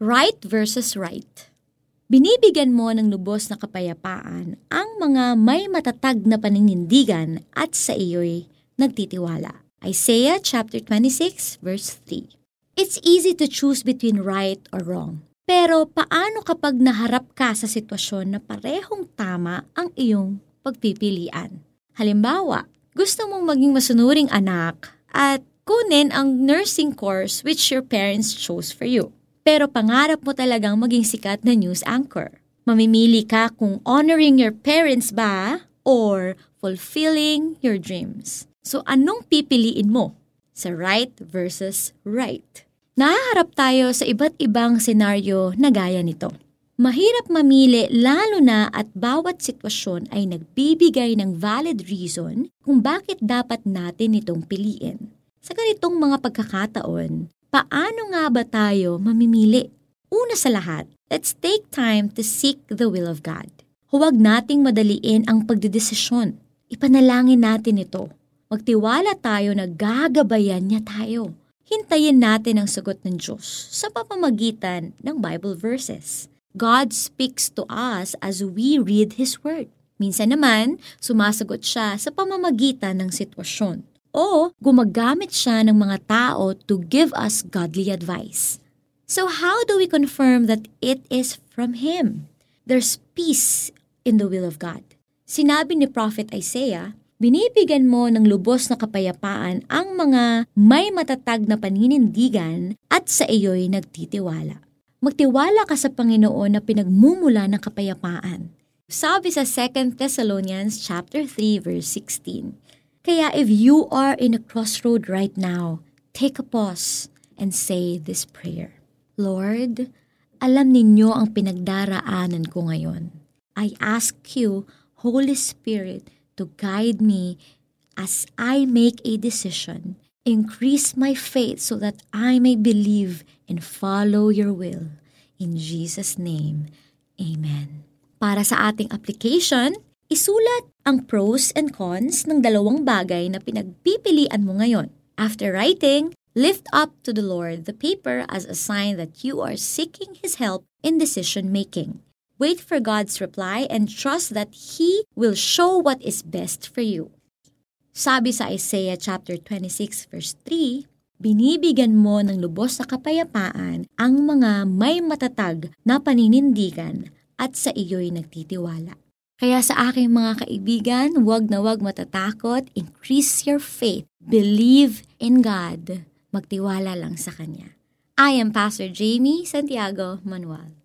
Right versus right. Binibigyan mo ng lubos na kapayapaan ang mga may matatag na paninindigan at sa iyo'y nagtitiwala. Isaiah chapter 26 verse 3. It's easy to choose between right or wrong. Pero paano kapag naharap ka sa sitwasyon na parehong tama ang iyong pagpipilian? Halimbawa, gusto mong maging masunuring anak at kunin ang nursing course which your parents chose for you. Pero pangarap mo talagang maging sikat na news anchor. Mamimili ka kung honoring your parents ba or fulfilling your dreams. So anong pipiliin mo sa right versus right? Nahaharap tayo sa iba't ibang senaryo na gaya nito. Mahirap mamili lalo na at bawat sitwasyon ay nagbibigay ng valid reason kung bakit dapat natin itong piliin. Sa ganitong mga pagkakataon, Paano nga ba tayo mamimili? Una sa lahat, let's take time to seek the will of God. Huwag nating madaliin ang pagdedesisyon. Ipanalangin natin ito. Magtiwala tayo na gagabayan niya tayo. Hintayin natin ang sagot ng Diyos sa pamamagitan ng Bible verses. God speaks to us as we read His Word. Minsan naman, sumasagot siya sa pamamagitan ng sitwasyon o gumagamit siya ng mga tao to give us godly advice. So how do we confirm that it is from Him? There's peace in the will of God. Sinabi ni Prophet Isaiah, binibigyan mo ng lubos na kapayapaan ang mga may matatag na paninindigan at sa iyo'y nagtitiwala. Magtiwala ka sa Panginoon na pinagmumula ng kapayapaan. Sabi sa 2 Thessalonians chapter 3 verse 16, kaya if you are in a crossroad right now, take a pause and say this prayer. Lord, alam ninyo ang pinagdaraanan ko ngayon. I ask you, Holy Spirit, to guide me as I make a decision. Increase my faith so that I may believe and follow your will. In Jesus' name, Amen. Para sa ating application, Isulat ang pros and cons ng dalawang bagay na pinagpipilian mo ngayon. After writing, lift up to the Lord the paper as a sign that you are seeking His help in decision making. Wait for God's reply and trust that He will show what is best for you. Sabi sa Isaiah chapter 26 verse 3, binibigyan mo ng lubos na kapayapaan ang mga may matatag na paninindigan at sa iyo'y nagtitiwala. Kaya sa aking mga kaibigan, huwag na huwag matatakot, increase your faith, believe in God, magtiwala lang sa Kanya. I am Pastor Jamie Santiago Manuel.